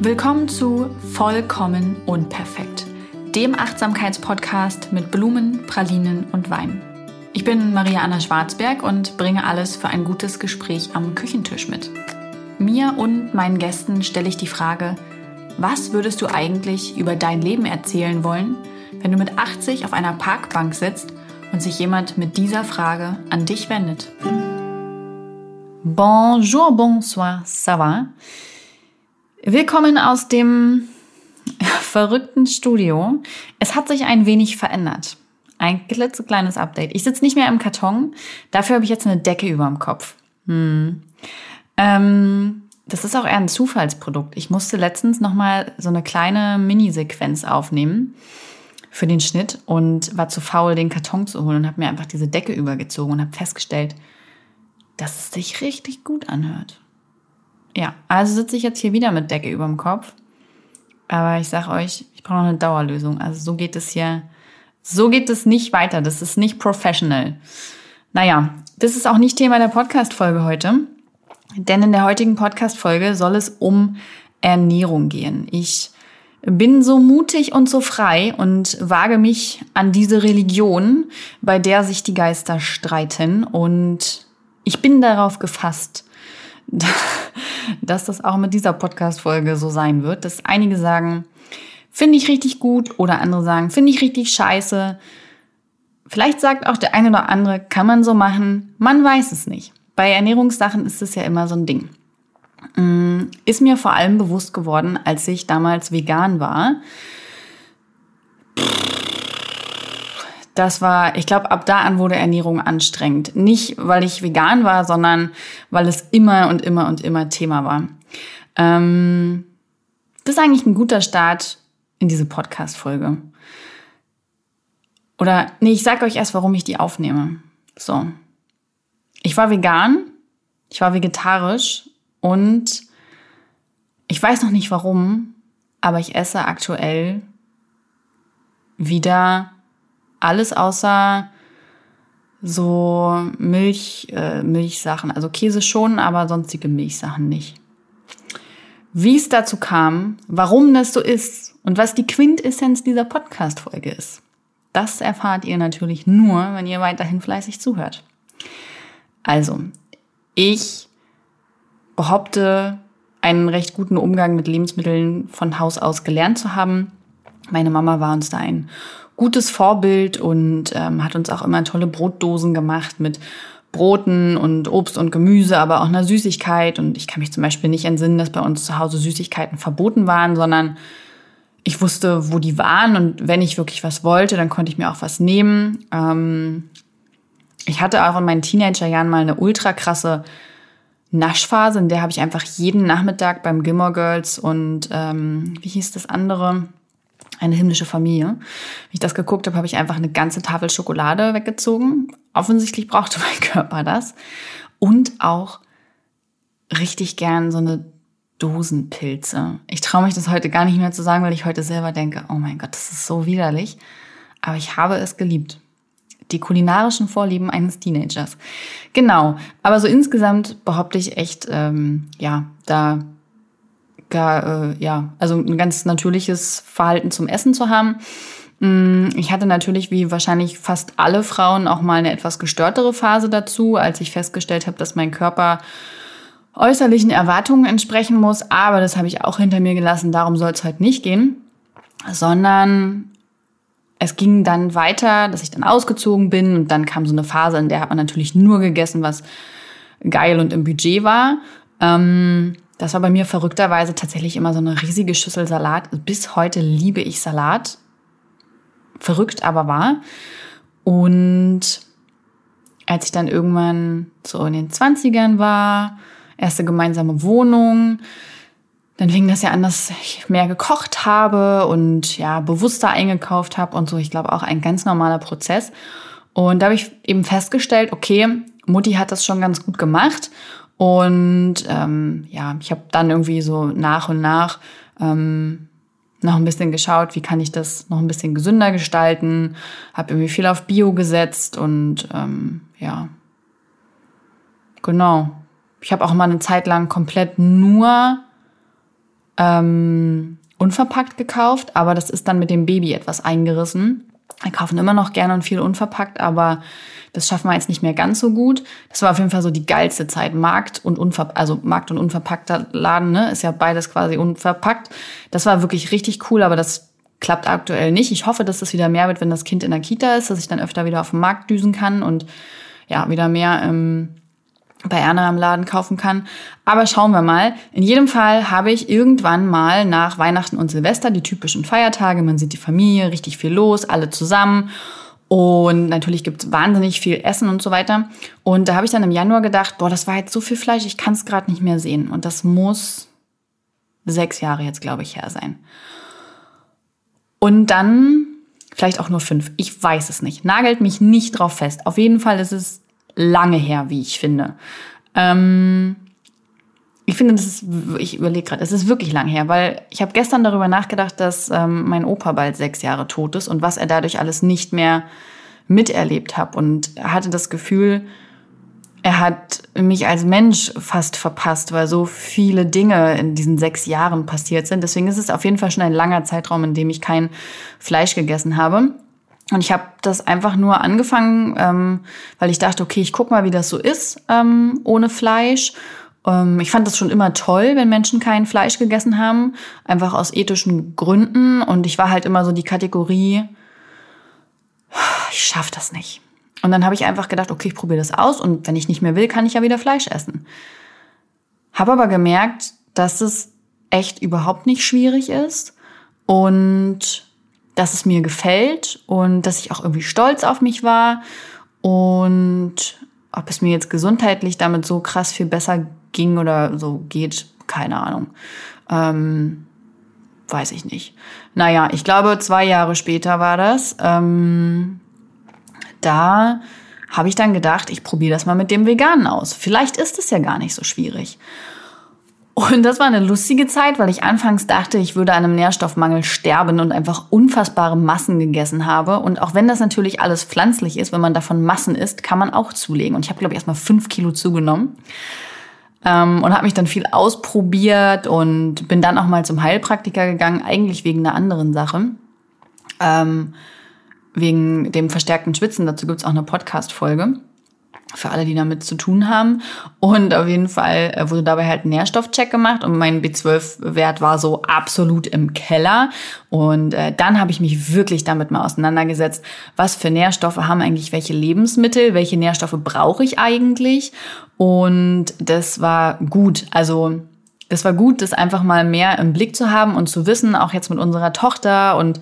Willkommen zu Vollkommen Unperfekt, dem Achtsamkeitspodcast mit Blumen, Pralinen und Wein. Ich bin Maria Anna Schwarzberg und bringe alles für ein gutes Gespräch am Küchentisch mit. Mir und meinen Gästen stelle ich die Frage, was würdest du eigentlich über dein Leben erzählen wollen, wenn du mit 80 auf einer Parkbank sitzt und sich jemand mit dieser Frage an dich wendet? Bonjour, bonsoir, ça va? Willkommen aus dem verrückten Studio. Es hat sich ein wenig verändert. Ein klitzekleines Update. Ich sitze nicht mehr im Karton, dafür habe ich jetzt eine Decke über dem Kopf. Hm. Ähm, das ist auch eher ein Zufallsprodukt. Ich musste letztens nochmal so eine kleine Minisequenz aufnehmen für den Schnitt und war zu faul, den Karton zu holen und habe mir einfach diese Decke übergezogen und habe festgestellt, dass es sich richtig gut anhört. Ja, also sitze ich jetzt hier wieder mit Decke über dem Kopf. Aber ich sag euch, ich brauche noch eine Dauerlösung. Also so geht es hier, so geht es nicht weiter. Das ist nicht professional. Naja, das ist auch nicht Thema der Podcast-Folge heute. Denn in der heutigen Podcast-Folge soll es um Ernährung gehen. Ich bin so mutig und so frei und wage mich an diese Religion, bei der sich die Geister streiten. Und ich bin darauf gefasst, dass das auch mit dieser Podcast-Folge so sein wird, dass einige sagen, finde ich richtig gut oder andere sagen, finde ich richtig scheiße. Vielleicht sagt auch der eine oder andere, kann man so machen, man weiß es nicht. Bei Ernährungssachen ist es ja immer so ein Ding. Mm, ist mir vor allem bewusst geworden, als ich damals vegan war. Das war, ich glaube, ab da an wurde Ernährung anstrengend. Nicht, weil ich vegan war, sondern weil es immer und immer und immer Thema war. Ähm, das ist eigentlich ein guter Start in diese Podcast-Folge. Oder, nee, ich sag euch erst, warum ich die aufnehme. So. Ich war vegan, ich war vegetarisch und ich weiß noch nicht warum, aber ich esse aktuell wieder alles außer so Milch, äh, Milchsachen. Also Käse schon, aber sonstige Milchsachen nicht. Wie es dazu kam, warum das so ist und was die Quintessenz dieser Podcast-Folge ist, das erfahrt ihr natürlich nur, wenn ihr weiterhin fleißig zuhört. Also, ich behaupte, einen recht guten Umgang mit Lebensmitteln von Haus aus gelernt zu haben. Meine Mama war uns da ein gutes Vorbild und ähm, hat uns auch immer tolle Brotdosen gemacht mit Broten und Obst und Gemüse, aber auch einer Süßigkeit. Und ich kann mich zum Beispiel nicht entsinnen, dass bei uns zu Hause Süßigkeiten verboten waren, sondern ich wusste, wo die waren. Und wenn ich wirklich was wollte, dann konnte ich mir auch was nehmen. Ähm, ich hatte auch in meinen Teenagerjahren mal eine ultra krasse Naschphase, in der habe ich einfach jeden Nachmittag beim Gilmore Girls und ähm, wie hieß das andere? Eine himmlische Familie. Wie ich das geguckt habe, habe ich einfach eine ganze Tafel Schokolade weggezogen. Offensichtlich brauchte mein Körper das. Und auch richtig gern so eine Dosenpilze. Ich traue mich das heute gar nicht mehr zu sagen, weil ich heute selber denke, oh mein Gott, das ist so widerlich. Aber ich habe es geliebt. Die kulinarischen Vorlieben eines Teenagers. Genau. Aber so insgesamt behaupte ich echt, ähm, ja, da gar, äh, ja, also ein ganz natürliches Verhalten zum Essen zu haben. Mm, ich hatte natürlich, wie wahrscheinlich fast alle Frauen, auch mal eine etwas gestörtere Phase dazu, als ich festgestellt habe, dass mein Körper äußerlichen Erwartungen entsprechen muss. Aber das habe ich auch hinter mir gelassen. Darum soll es heute nicht gehen, sondern es ging dann weiter, dass ich dann ausgezogen bin und dann kam so eine Phase, in der hat man natürlich nur gegessen, was geil und im Budget war. Ähm, das war bei mir verrückterweise tatsächlich immer so eine riesige Schüssel Salat. Bis heute liebe ich Salat. Verrückt, aber wahr. Und als ich dann irgendwann so in den 20ern war, erste gemeinsame Wohnung, dann fing das ja an, dass ich mehr gekocht habe und ja, bewusster eingekauft habe und so. Ich glaube auch ein ganz normaler Prozess. Und da habe ich eben festgestellt, okay, Mutti hat das schon ganz gut gemacht und ähm, ja, ich habe dann irgendwie so nach und nach ähm, noch ein bisschen geschaut, wie kann ich das noch ein bisschen gesünder gestalten. Habe irgendwie viel auf Bio gesetzt und ähm, ja, genau. Ich habe auch mal eine Zeit lang komplett nur ähm, unverpackt gekauft, aber das ist dann mit dem Baby etwas eingerissen. Wir kaufen immer noch gerne und viel unverpackt, aber das schaffen wir jetzt nicht mehr ganz so gut. Das war auf jeden Fall so die geilste Zeit. Markt und unverpackt, also Markt und unverpackter Laden, ne, ist ja beides quasi unverpackt. Das war wirklich richtig cool, aber das klappt aktuell nicht. Ich hoffe, dass das wieder mehr wird, wenn das Kind in der Kita ist, dass ich dann öfter wieder auf den Markt düsen kann und ja, wieder mehr ähm, bei Erna im Laden kaufen kann. Aber schauen wir mal. In jedem Fall habe ich irgendwann mal nach Weihnachten und Silvester die typischen Feiertage. Man sieht die Familie, richtig viel los, alle zusammen. Und natürlich gibt es wahnsinnig viel Essen und so weiter. Und da habe ich dann im Januar gedacht, boah, das war jetzt so viel Fleisch, ich kann es gerade nicht mehr sehen. Und das muss sechs Jahre jetzt, glaube ich, her sein. Und dann, vielleicht auch nur fünf, ich weiß es nicht. Nagelt mich nicht drauf fest. Auf jeden Fall ist es lange her, wie ich finde. Ähm, ich finde, das ist, ich überlege gerade, es ist wirklich lang her, weil ich habe gestern darüber nachgedacht, dass ähm, mein Opa bald sechs Jahre tot ist und was er dadurch alles nicht mehr miterlebt hat und hatte das Gefühl, er hat mich als Mensch fast verpasst, weil so viele Dinge in diesen sechs Jahren passiert sind. Deswegen ist es auf jeden Fall schon ein langer Zeitraum, in dem ich kein Fleisch gegessen habe. Und ich habe das einfach nur angefangen, ähm, weil ich dachte, okay, ich guck mal, wie das so ist ähm, ohne Fleisch. Ähm, ich fand das schon immer toll, wenn Menschen kein Fleisch gegessen haben, einfach aus ethischen Gründen. Und ich war halt immer so die Kategorie, ich schaff das nicht. Und dann habe ich einfach gedacht, okay, ich probiere das aus und wenn ich nicht mehr will, kann ich ja wieder Fleisch essen. Habe aber gemerkt, dass es echt überhaupt nicht schwierig ist und dass es mir gefällt und dass ich auch irgendwie stolz auf mich war und ob es mir jetzt gesundheitlich damit so krass viel besser ging oder so geht, keine Ahnung. Ähm, weiß ich nicht. Naja, ich glaube, zwei Jahre später war das. Ähm, da habe ich dann gedacht, ich probiere das mal mit dem Veganen aus. Vielleicht ist es ja gar nicht so schwierig. Und das war eine lustige Zeit, weil ich anfangs dachte, ich würde an einem Nährstoffmangel sterben und einfach unfassbare Massen gegessen habe. Und auch wenn das natürlich alles pflanzlich ist, wenn man davon Massen isst, kann man auch zulegen. Und ich habe, glaube ich, erstmal fünf Kilo zugenommen. Ähm, und habe mich dann viel ausprobiert und bin dann auch mal zum Heilpraktiker gegangen, eigentlich wegen einer anderen Sache. Ähm, wegen dem verstärkten Schwitzen. Dazu gibt's auch eine Podcast-Folge für alle, die damit zu tun haben. Und auf jeden Fall äh, wurde dabei halt ein Nährstoffcheck gemacht und mein B12-Wert war so absolut im Keller. Und äh, dann habe ich mich wirklich damit mal auseinandergesetzt, was für Nährstoffe haben eigentlich welche Lebensmittel, welche Nährstoffe brauche ich eigentlich. Und das war gut. Also das war gut, das einfach mal mehr im Blick zu haben und zu wissen, auch jetzt mit unserer Tochter und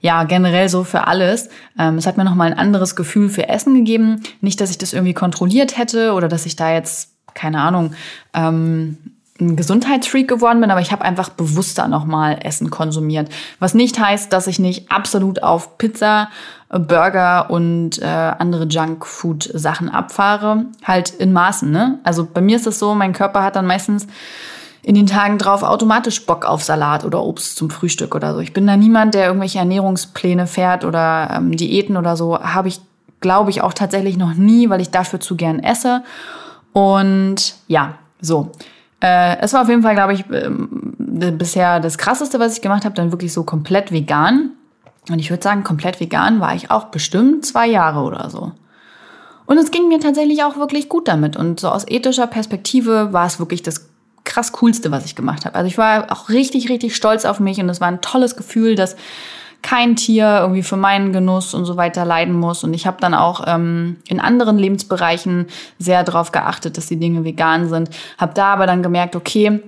ja, generell so für alles. Ähm, es hat mir nochmal ein anderes Gefühl für Essen gegeben. Nicht, dass ich das irgendwie kontrolliert hätte oder dass ich da jetzt, keine Ahnung, ähm, ein Gesundheitsfreak geworden bin, aber ich habe einfach bewusster nochmal Essen konsumiert. Was nicht heißt, dass ich nicht absolut auf Pizza, Burger und äh, andere Junkfood-Sachen abfahre. Halt in Maßen, ne? Also bei mir ist es so, mein Körper hat dann meistens in den Tagen drauf automatisch Bock auf Salat oder Obst zum Frühstück oder so. Ich bin da niemand, der irgendwelche Ernährungspläne fährt oder ähm, Diäten oder so. Habe ich, glaube ich, auch tatsächlich noch nie, weil ich dafür zu gern esse. Und ja, so. Äh, es war auf jeden Fall, glaube ich, äh, bisher das Krasseste, was ich gemacht habe, dann wirklich so komplett vegan. Und ich würde sagen, komplett vegan war ich auch bestimmt zwei Jahre oder so. Und es ging mir tatsächlich auch wirklich gut damit. Und so aus ethischer Perspektive war es wirklich das krass coolste, was ich gemacht habe. Also ich war auch richtig, richtig stolz auf mich und es war ein tolles Gefühl, dass kein Tier irgendwie für meinen Genuss und so weiter leiden muss. Und ich habe dann auch ähm, in anderen Lebensbereichen sehr darauf geachtet, dass die Dinge vegan sind. Habe da aber dann gemerkt, okay,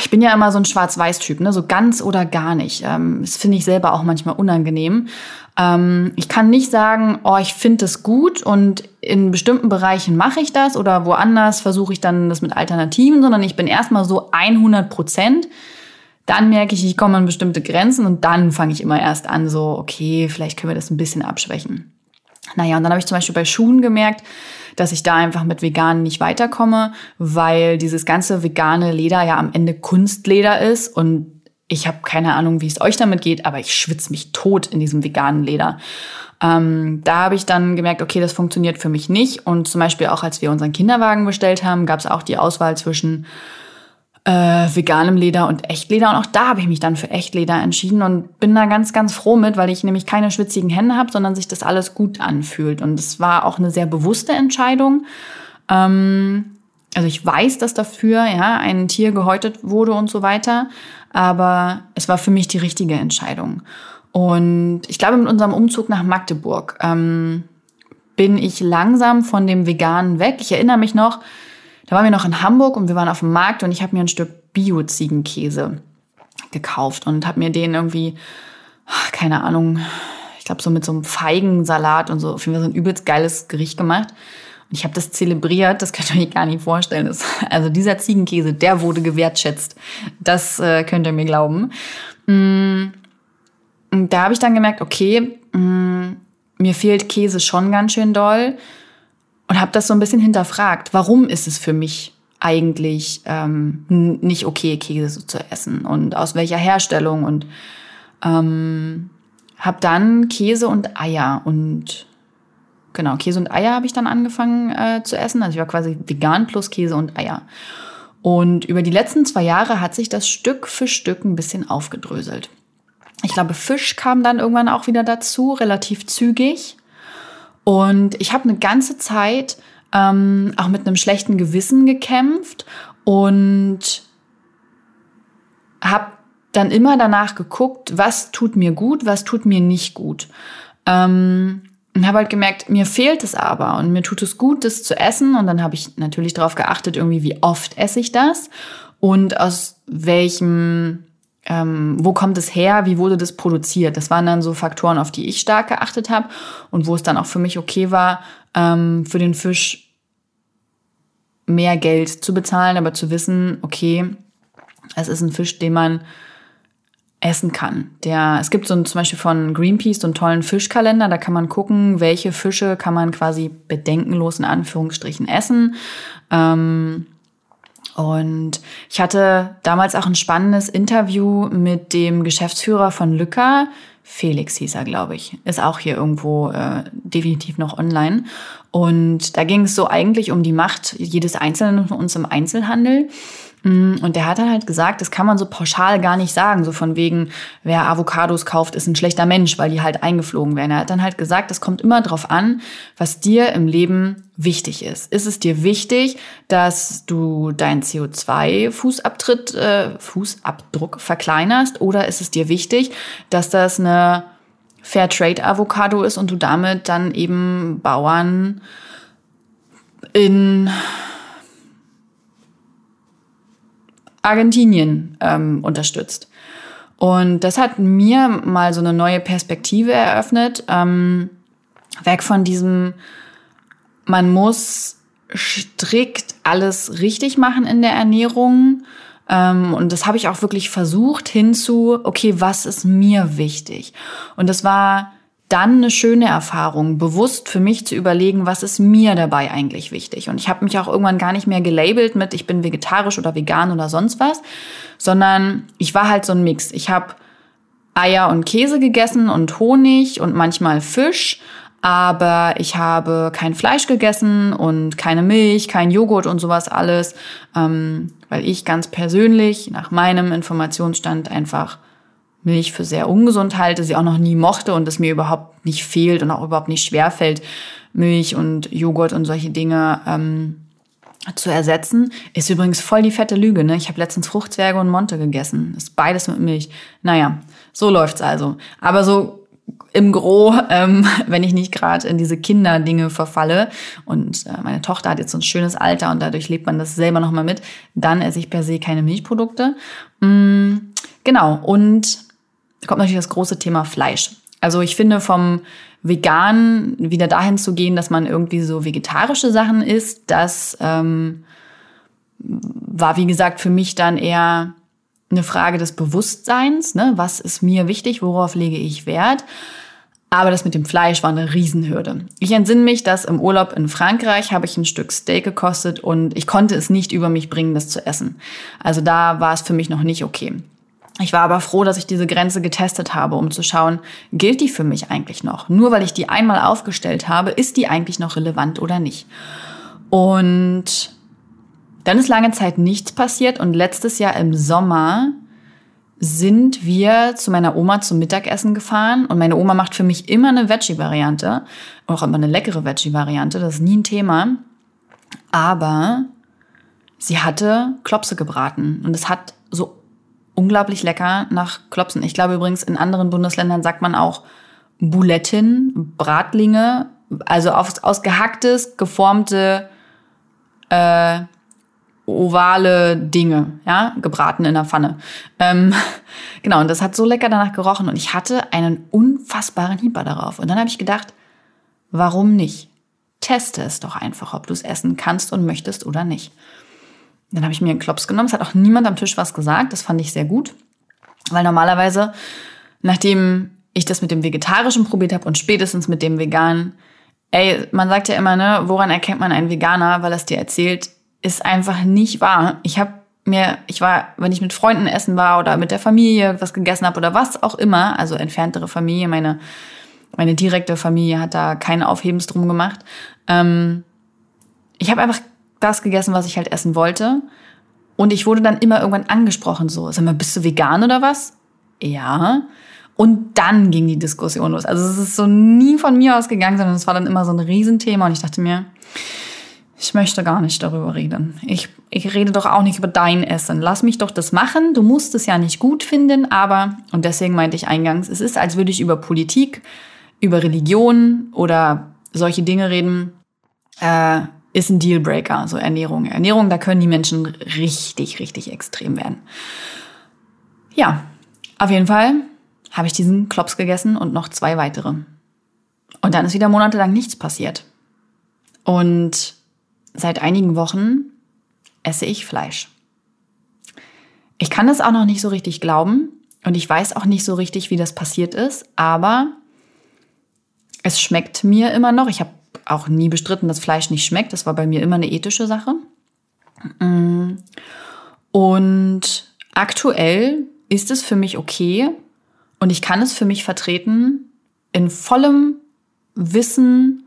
ich bin ja immer so ein Schwarz-Weiß-Typ, ne? so ganz oder gar nicht. Ähm, das finde ich selber auch manchmal unangenehm. Ähm, ich kann nicht sagen, oh, ich finde das gut und in bestimmten Bereichen mache ich das oder woanders versuche ich dann das mit Alternativen, sondern ich bin erstmal so 100 Prozent. Dann merke ich, ich komme an bestimmte Grenzen und dann fange ich immer erst an, so, okay, vielleicht können wir das ein bisschen abschwächen. Naja, und dann habe ich zum Beispiel bei Schuhen gemerkt, dass ich da einfach mit Veganen nicht weiterkomme, weil dieses ganze vegane Leder ja am Ende Kunstleder ist und ich habe keine Ahnung, wie es euch damit geht, aber ich schwitze mich tot in diesem veganen Leder. Ähm, da habe ich dann gemerkt, okay, das funktioniert für mich nicht. Und zum Beispiel auch, als wir unseren Kinderwagen bestellt haben, gab es auch die Auswahl zwischen äh, veganem Leder und Echtleder. Und auch da habe ich mich dann für Echtleder entschieden und bin da ganz, ganz froh mit, weil ich nämlich keine schwitzigen Hände habe, sondern sich das alles gut anfühlt. Und es war auch eine sehr bewusste Entscheidung. Ähm, also ich weiß, dass dafür ja ein Tier gehäutet wurde und so weiter, aber es war für mich die richtige Entscheidung. Und ich glaube, mit unserem Umzug nach Magdeburg ähm, bin ich langsam von dem Veganen weg. Ich erinnere mich noch, da waren wir noch in Hamburg und wir waren auf dem Markt und ich habe mir ein Stück Bio-Ziegenkäse gekauft und habe mir den irgendwie, keine Ahnung, ich glaube so mit so einem Feigensalat und so, auf jeden Fall so ein übelst geiles Gericht gemacht. Und ich habe das zelebriert, das könnt ihr euch gar nicht vorstellen. Das, also dieser Ziegenkäse, der wurde gewertschätzt. Das äh, könnt ihr mir glauben. Mm, da habe ich dann gemerkt, okay, mm, mir fehlt Käse schon ganz schön doll und habe das so ein bisschen hinterfragt. Warum ist es für mich eigentlich ähm, nicht okay, Käse zu essen und aus welcher Herstellung und ähm, habe dann Käse und Eier und genau Käse und Eier habe ich dann angefangen äh, zu essen. Also ich war quasi vegan plus Käse und Eier. Und über die letzten zwei Jahre hat sich das Stück für Stück ein bisschen aufgedröselt. Ich glaube, Fisch kam dann irgendwann auch wieder dazu, relativ zügig. Und ich habe eine ganze Zeit ähm, auch mit einem schlechten Gewissen gekämpft und habe dann immer danach geguckt, was tut mir gut, was tut mir nicht gut. Ähm, und habe halt gemerkt, mir fehlt es aber und mir tut es gut, das zu essen. Und dann habe ich natürlich darauf geachtet, irgendwie, wie oft esse ich das und aus welchem ähm, wo kommt es her, wie wurde das produziert. Das waren dann so Faktoren, auf die ich stark geachtet habe und wo es dann auch für mich okay war, ähm, für den Fisch mehr Geld zu bezahlen, aber zu wissen, okay, es ist ein Fisch, den man essen kann. Der, es gibt so ein, zum Beispiel von Greenpeace so einen tollen Fischkalender, da kann man gucken, welche Fische kann man quasi bedenkenlos in Anführungsstrichen essen. Ähm, und ich hatte damals auch ein spannendes Interview mit dem Geschäftsführer von Lücker. Felix hieß er, glaube ich. Ist auch hier irgendwo äh, definitiv noch online. Und da ging es so eigentlich um die Macht jedes Einzelnen von uns im Einzelhandel. Mm, und der hat dann halt gesagt, das kann man so pauschal gar nicht sagen, so von wegen, wer Avocados kauft, ist ein schlechter Mensch, weil die halt eingeflogen werden. Er hat dann halt gesagt, es kommt immer drauf an, was dir im Leben wichtig ist. Ist es dir wichtig, dass du deinen CO2-Fußabtritt, äh, Fußabdruck verkleinerst oder ist es dir wichtig, dass das eine Fairtrade Avocado ist und du damit dann eben Bauern in Argentinien ähm, unterstützt. Und das hat mir mal so eine neue Perspektive eröffnet, ähm, weg von diesem, man muss strikt alles richtig machen in der Ernährung. Ähm, und das habe ich auch wirklich versucht hinzu, okay, was ist mir wichtig? Und das war dann eine schöne Erfahrung, bewusst für mich zu überlegen, was ist mir dabei eigentlich wichtig. Und ich habe mich auch irgendwann gar nicht mehr gelabelt mit, ich bin vegetarisch oder vegan oder sonst was, sondern ich war halt so ein Mix. Ich habe Eier und Käse gegessen und Honig und manchmal Fisch, aber ich habe kein Fleisch gegessen und keine Milch, kein Joghurt und sowas alles, ähm, weil ich ganz persönlich nach meinem Informationsstand einfach Milch für sehr ungesund halte, sie auch noch nie mochte und es mir überhaupt nicht fehlt und auch überhaupt nicht schwer fällt, Milch und Joghurt und solche Dinge ähm, zu ersetzen. Ist übrigens voll die fette Lüge. Ne? Ich habe letztens Fruchtzwerge und Monte gegessen. Ist beides mit Milch. Naja, so läuft's also. Aber so im Gro, ähm, wenn ich nicht gerade in diese Kinderdinge verfalle und äh, meine Tochter hat jetzt so ein schönes Alter und dadurch lebt man das selber nochmal mit, dann esse ich per se keine Milchprodukte. Mm, genau, und kommt natürlich das große Thema Fleisch. Also ich finde vom Vegan wieder dahin zu gehen, dass man irgendwie so vegetarische Sachen isst, das ähm, war wie gesagt für mich dann eher eine Frage des Bewusstseins. Ne? Was ist mir wichtig? Worauf lege ich Wert? Aber das mit dem Fleisch war eine Riesenhürde. Ich entsinne mich, dass im Urlaub in Frankreich habe ich ein Stück Steak gekostet und ich konnte es nicht über mich bringen, das zu essen. Also da war es für mich noch nicht okay. Ich war aber froh, dass ich diese Grenze getestet habe, um zu schauen, gilt die für mich eigentlich noch? Nur weil ich die einmal aufgestellt habe, ist die eigentlich noch relevant oder nicht? Und dann ist lange Zeit nichts passiert und letztes Jahr im Sommer sind wir zu meiner Oma zum Mittagessen gefahren und meine Oma macht für mich immer eine Veggie-Variante, auch immer eine leckere Veggie-Variante, das ist nie ein Thema. Aber sie hatte Klopse gebraten und es hat so unglaublich lecker nach Klopsen. Ich glaube übrigens, in anderen Bundesländern sagt man auch Buletten, Bratlinge, also aus, aus gehacktes, geformte, äh, ovale Dinge, ja, gebraten in der Pfanne. Ähm, genau, und das hat so lecker danach gerochen und ich hatte einen unfassbaren Hieber darauf. Und dann habe ich gedacht, warum nicht? Teste es doch einfach, ob du es essen kannst und möchtest oder nicht. Dann habe ich mir einen Klops genommen. Es hat auch niemand am Tisch was gesagt. Das fand ich sehr gut. Weil normalerweise, nachdem ich das mit dem Vegetarischen probiert habe und spätestens mit dem Veganen, ey, man sagt ja immer, ne, woran erkennt man einen Veganer, weil er es dir erzählt, ist einfach nicht wahr. Ich habe mir, ich war, wenn ich mit Freunden essen war oder mit der Familie was gegessen habe oder was auch immer, also entferntere Familie, meine, meine direkte Familie hat da keinen Aufhebens drum gemacht. Ähm, ich habe einfach das gegessen, was ich halt essen wollte. Und ich wurde dann immer irgendwann angesprochen, so, sag mal, bist du vegan oder was? Ja. Und dann ging die Diskussion los. Also es ist so nie von mir ausgegangen, sondern es war dann immer so ein Riesenthema. Und ich dachte mir, ich möchte gar nicht darüber reden. Ich, ich rede doch auch nicht über dein Essen. Lass mich doch das machen. Du musst es ja nicht gut finden, aber, und deswegen meinte ich eingangs, es ist, als würde ich über Politik, über Religion oder solche Dinge reden, äh, ist ein Dealbreaker, so Ernährung. Ernährung, da können die Menschen richtig, richtig extrem werden. Ja, auf jeden Fall habe ich diesen Klops gegessen und noch zwei weitere. Und dann ist wieder monatelang nichts passiert. Und seit einigen Wochen esse ich Fleisch. Ich kann das auch noch nicht so richtig glauben und ich weiß auch nicht so richtig, wie das passiert ist, aber es schmeckt mir immer noch. Ich habe auch nie bestritten, dass Fleisch nicht schmeckt. Das war bei mir immer eine ethische Sache. Mm. Und aktuell ist es für mich okay und ich kann es für mich vertreten in vollem Wissen,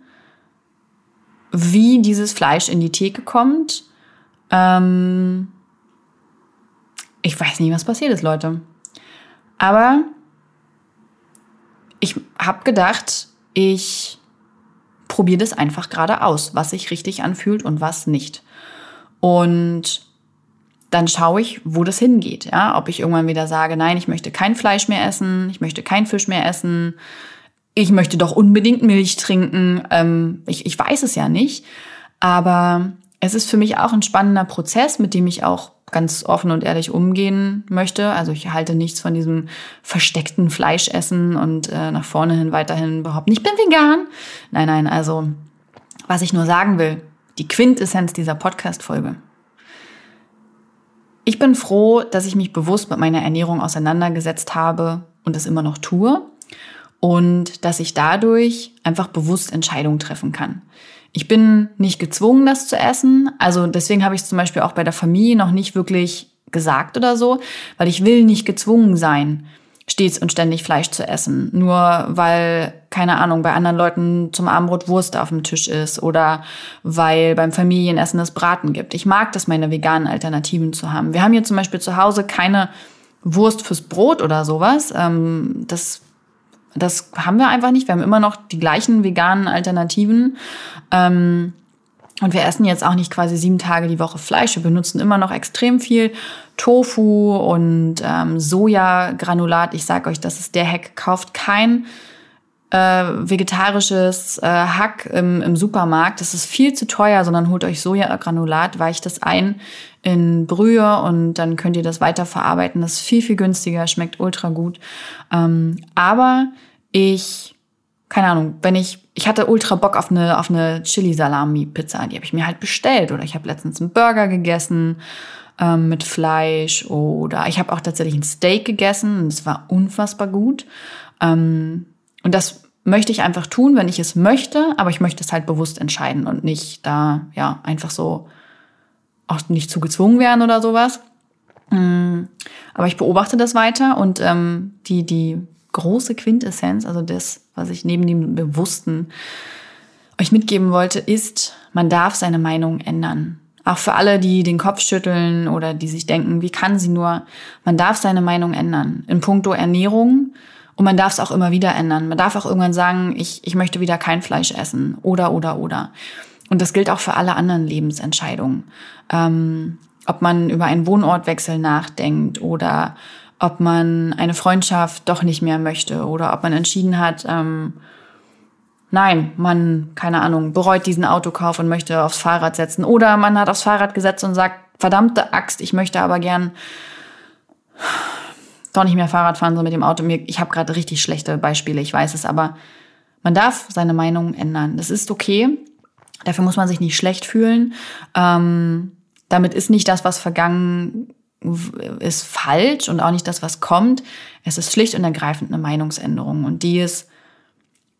wie dieses Fleisch in die Theke kommt. Ähm ich weiß nicht, was passiert ist, Leute. Aber ich habe gedacht, ich probiere das einfach gerade aus, was sich richtig anfühlt und was nicht. Und dann schaue ich, wo das hingeht. Ja? Ob ich irgendwann wieder sage, nein, ich möchte kein Fleisch mehr essen, ich möchte kein Fisch mehr essen, ich möchte doch unbedingt Milch trinken. Ähm, ich, ich weiß es ja nicht. Aber es ist für mich auch ein spannender Prozess, mit dem ich auch ganz offen und ehrlich umgehen möchte. Also ich halte nichts von diesem versteckten Fleischessen und äh, nach vorne hin weiterhin behaupten, ich bin vegan. Nein, nein, also was ich nur sagen will, die Quintessenz dieser Podcast-Folge. Ich bin froh, dass ich mich bewusst mit meiner Ernährung auseinandergesetzt habe und es immer noch tue und dass ich dadurch einfach bewusst Entscheidungen treffen kann. Ich bin nicht gezwungen, das zu essen. Also deswegen habe ich es zum Beispiel auch bei der Familie noch nicht wirklich gesagt oder so, weil ich will nicht gezwungen sein, stets und ständig Fleisch zu essen. Nur weil, keine Ahnung, bei anderen Leuten zum Abendbrot Wurst auf dem Tisch ist oder weil beim Familienessen es Braten gibt. Ich mag das, meine veganen Alternativen zu haben. Wir haben hier zum Beispiel zu Hause keine Wurst fürs Brot oder sowas. Ähm, das das haben wir einfach nicht. Wir haben immer noch die gleichen veganen Alternativen. Ähm, und wir essen jetzt auch nicht quasi sieben Tage die Woche Fleisch. Wir benutzen immer noch extrem viel Tofu und ähm, Sojagranulat. Ich sage euch, das ist der Hack. Kauft kein äh, vegetarisches äh, Hack im, im Supermarkt. Das ist viel zu teuer, sondern holt euch Sojagranulat, weicht das ein in Brühe und dann könnt ihr das weiterverarbeiten. Das ist viel, viel günstiger, schmeckt ultra gut. Ähm, aber ich, keine Ahnung, wenn ich, ich hatte ultra Bock auf eine, auf eine Chili-Salami-Pizza, die habe ich mir halt bestellt. Oder ich habe letztens einen Burger gegessen ähm, mit Fleisch oder ich habe auch tatsächlich ein Steak gegessen und es war unfassbar gut. Ähm, und das möchte ich einfach tun, wenn ich es möchte, aber ich möchte es halt bewusst entscheiden und nicht da, ja, einfach so auch nicht zu gezwungen werden oder sowas. Mm, aber ich beobachte das weiter und ähm, die, die große Quintessenz, also das, was ich neben dem Bewussten euch mitgeben wollte, ist, man darf seine Meinung ändern. Auch für alle, die den Kopf schütteln oder die sich denken, wie kann sie nur? Man darf seine Meinung ändern. In puncto Ernährung. Und man darf es auch immer wieder ändern. Man darf auch irgendwann sagen, ich, ich möchte wieder kein Fleisch essen. Oder, oder, oder. Und das gilt auch für alle anderen Lebensentscheidungen. Ähm, ob man über einen Wohnortwechsel nachdenkt oder ob man eine Freundschaft doch nicht mehr möchte oder ob man entschieden hat, ähm, nein, man, keine Ahnung, bereut diesen Autokauf und möchte aufs Fahrrad setzen oder man hat aufs Fahrrad gesetzt und sagt, verdammte Axt, ich möchte aber gern doch nicht mehr Fahrrad fahren, so mit dem Auto. Ich habe gerade richtig schlechte Beispiele, ich weiß es, aber man darf seine Meinung ändern. Das ist okay. Dafür muss man sich nicht schlecht fühlen. Ähm, damit ist nicht das, was vergangen ist, falsch und auch nicht das, was kommt. Es ist schlicht und ergreifend eine Meinungsänderung und die ist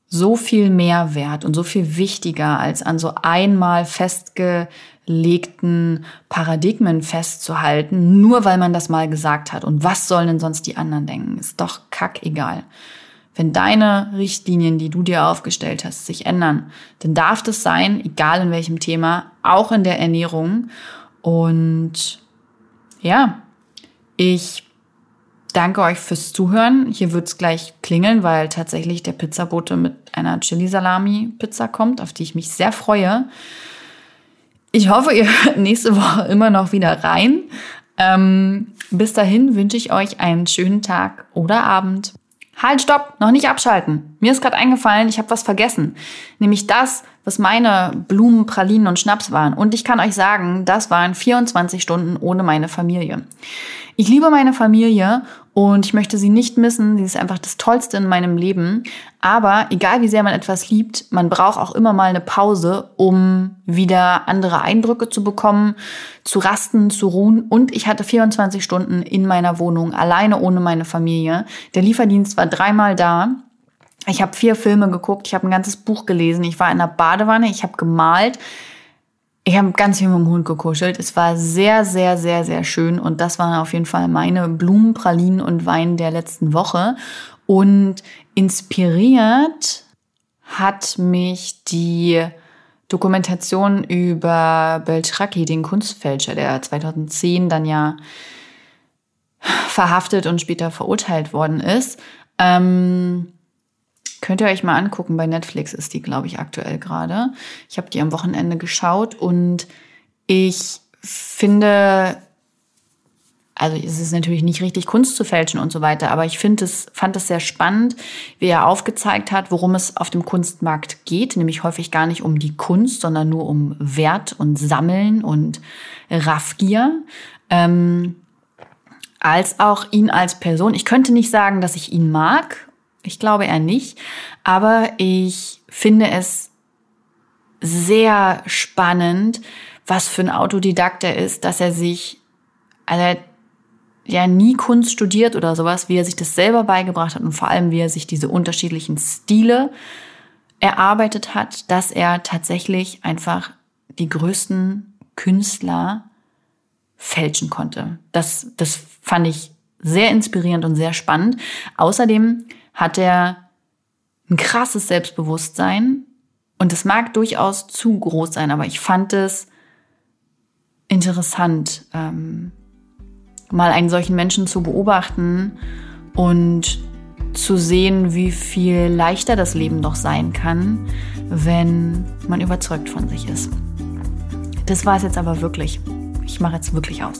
so viel mehr wert und so viel wichtiger, als an so einmal festgelegten Paradigmen festzuhalten, nur weil man das mal gesagt hat. Und was sollen denn sonst die anderen denken? Ist doch kackegal. Wenn deine Richtlinien, die du dir aufgestellt hast, sich ändern, dann darf das sein, egal in welchem Thema, auch in der Ernährung. Und ja, ich danke euch fürs Zuhören. Hier wird's gleich klingeln, weil tatsächlich der Pizzabote mit einer Chili-Salami-Pizza kommt, auf die ich mich sehr freue. Ich hoffe, ihr hört nächste Woche immer noch wieder rein. Ähm, bis dahin wünsche ich euch einen schönen Tag oder Abend. Halt, stopp, noch nicht abschalten. Mir ist gerade eingefallen, ich habe was vergessen. Nämlich das, was meine Blumen, Pralinen und Schnaps waren. Und ich kann euch sagen, das waren 24 Stunden ohne meine Familie. Ich liebe meine Familie und ich möchte sie nicht missen. Sie ist einfach das Tollste in meinem Leben. Aber egal wie sehr man etwas liebt, man braucht auch immer mal eine Pause, um wieder andere Eindrücke zu bekommen, zu rasten, zu ruhen. Und ich hatte 24 Stunden in meiner Wohnung, alleine ohne meine Familie. Der Lieferdienst war dreimal da. Ich habe vier Filme geguckt, ich habe ein ganzes Buch gelesen, ich war in der Badewanne, ich habe gemalt. Ich habe ganz viel mit dem Hund gekuschelt. Es war sehr, sehr, sehr, sehr schön. Und das waren auf jeden Fall meine Blumen, Pralinen und Wein der letzten Woche. Und inspiriert hat mich die Dokumentation über Beltraki, den Kunstfälscher, der 2010 dann ja verhaftet und später verurteilt worden ist. Ähm, Könnt ihr euch mal angucken, bei Netflix ist die, glaube ich, aktuell gerade. Ich habe die am Wochenende geschaut und ich finde, also es ist natürlich nicht richtig Kunst zu fälschen und so weiter, aber ich finde es, fand es sehr spannend, wie er aufgezeigt hat, worum es auf dem Kunstmarkt geht, nämlich häufig gar nicht um die Kunst, sondern nur um Wert und Sammeln und Raffgier. Ähm, als auch ihn als Person. Ich könnte nicht sagen, dass ich ihn mag ich glaube eher nicht. Aber ich finde es sehr spannend, was für ein Autodidakt er ist, dass er sich, also er ja nie Kunst studiert oder sowas, wie er sich das selber beigebracht hat und vor allem, wie er sich diese unterschiedlichen Stile erarbeitet hat, dass er tatsächlich einfach die größten Künstler fälschen konnte. Das, das fand ich sehr inspirierend und sehr spannend. Außerdem hat er ein krasses Selbstbewusstsein und es mag durchaus zu groß sein, aber ich fand es interessant, ähm, mal einen solchen Menschen zu beobachten und zu sehen, wie viel leichter das Leben doch sein kann, wenn man überzeugt von sich ist. Das war es jetzt aber wirklich. Ich mache jetzt wirklich aus.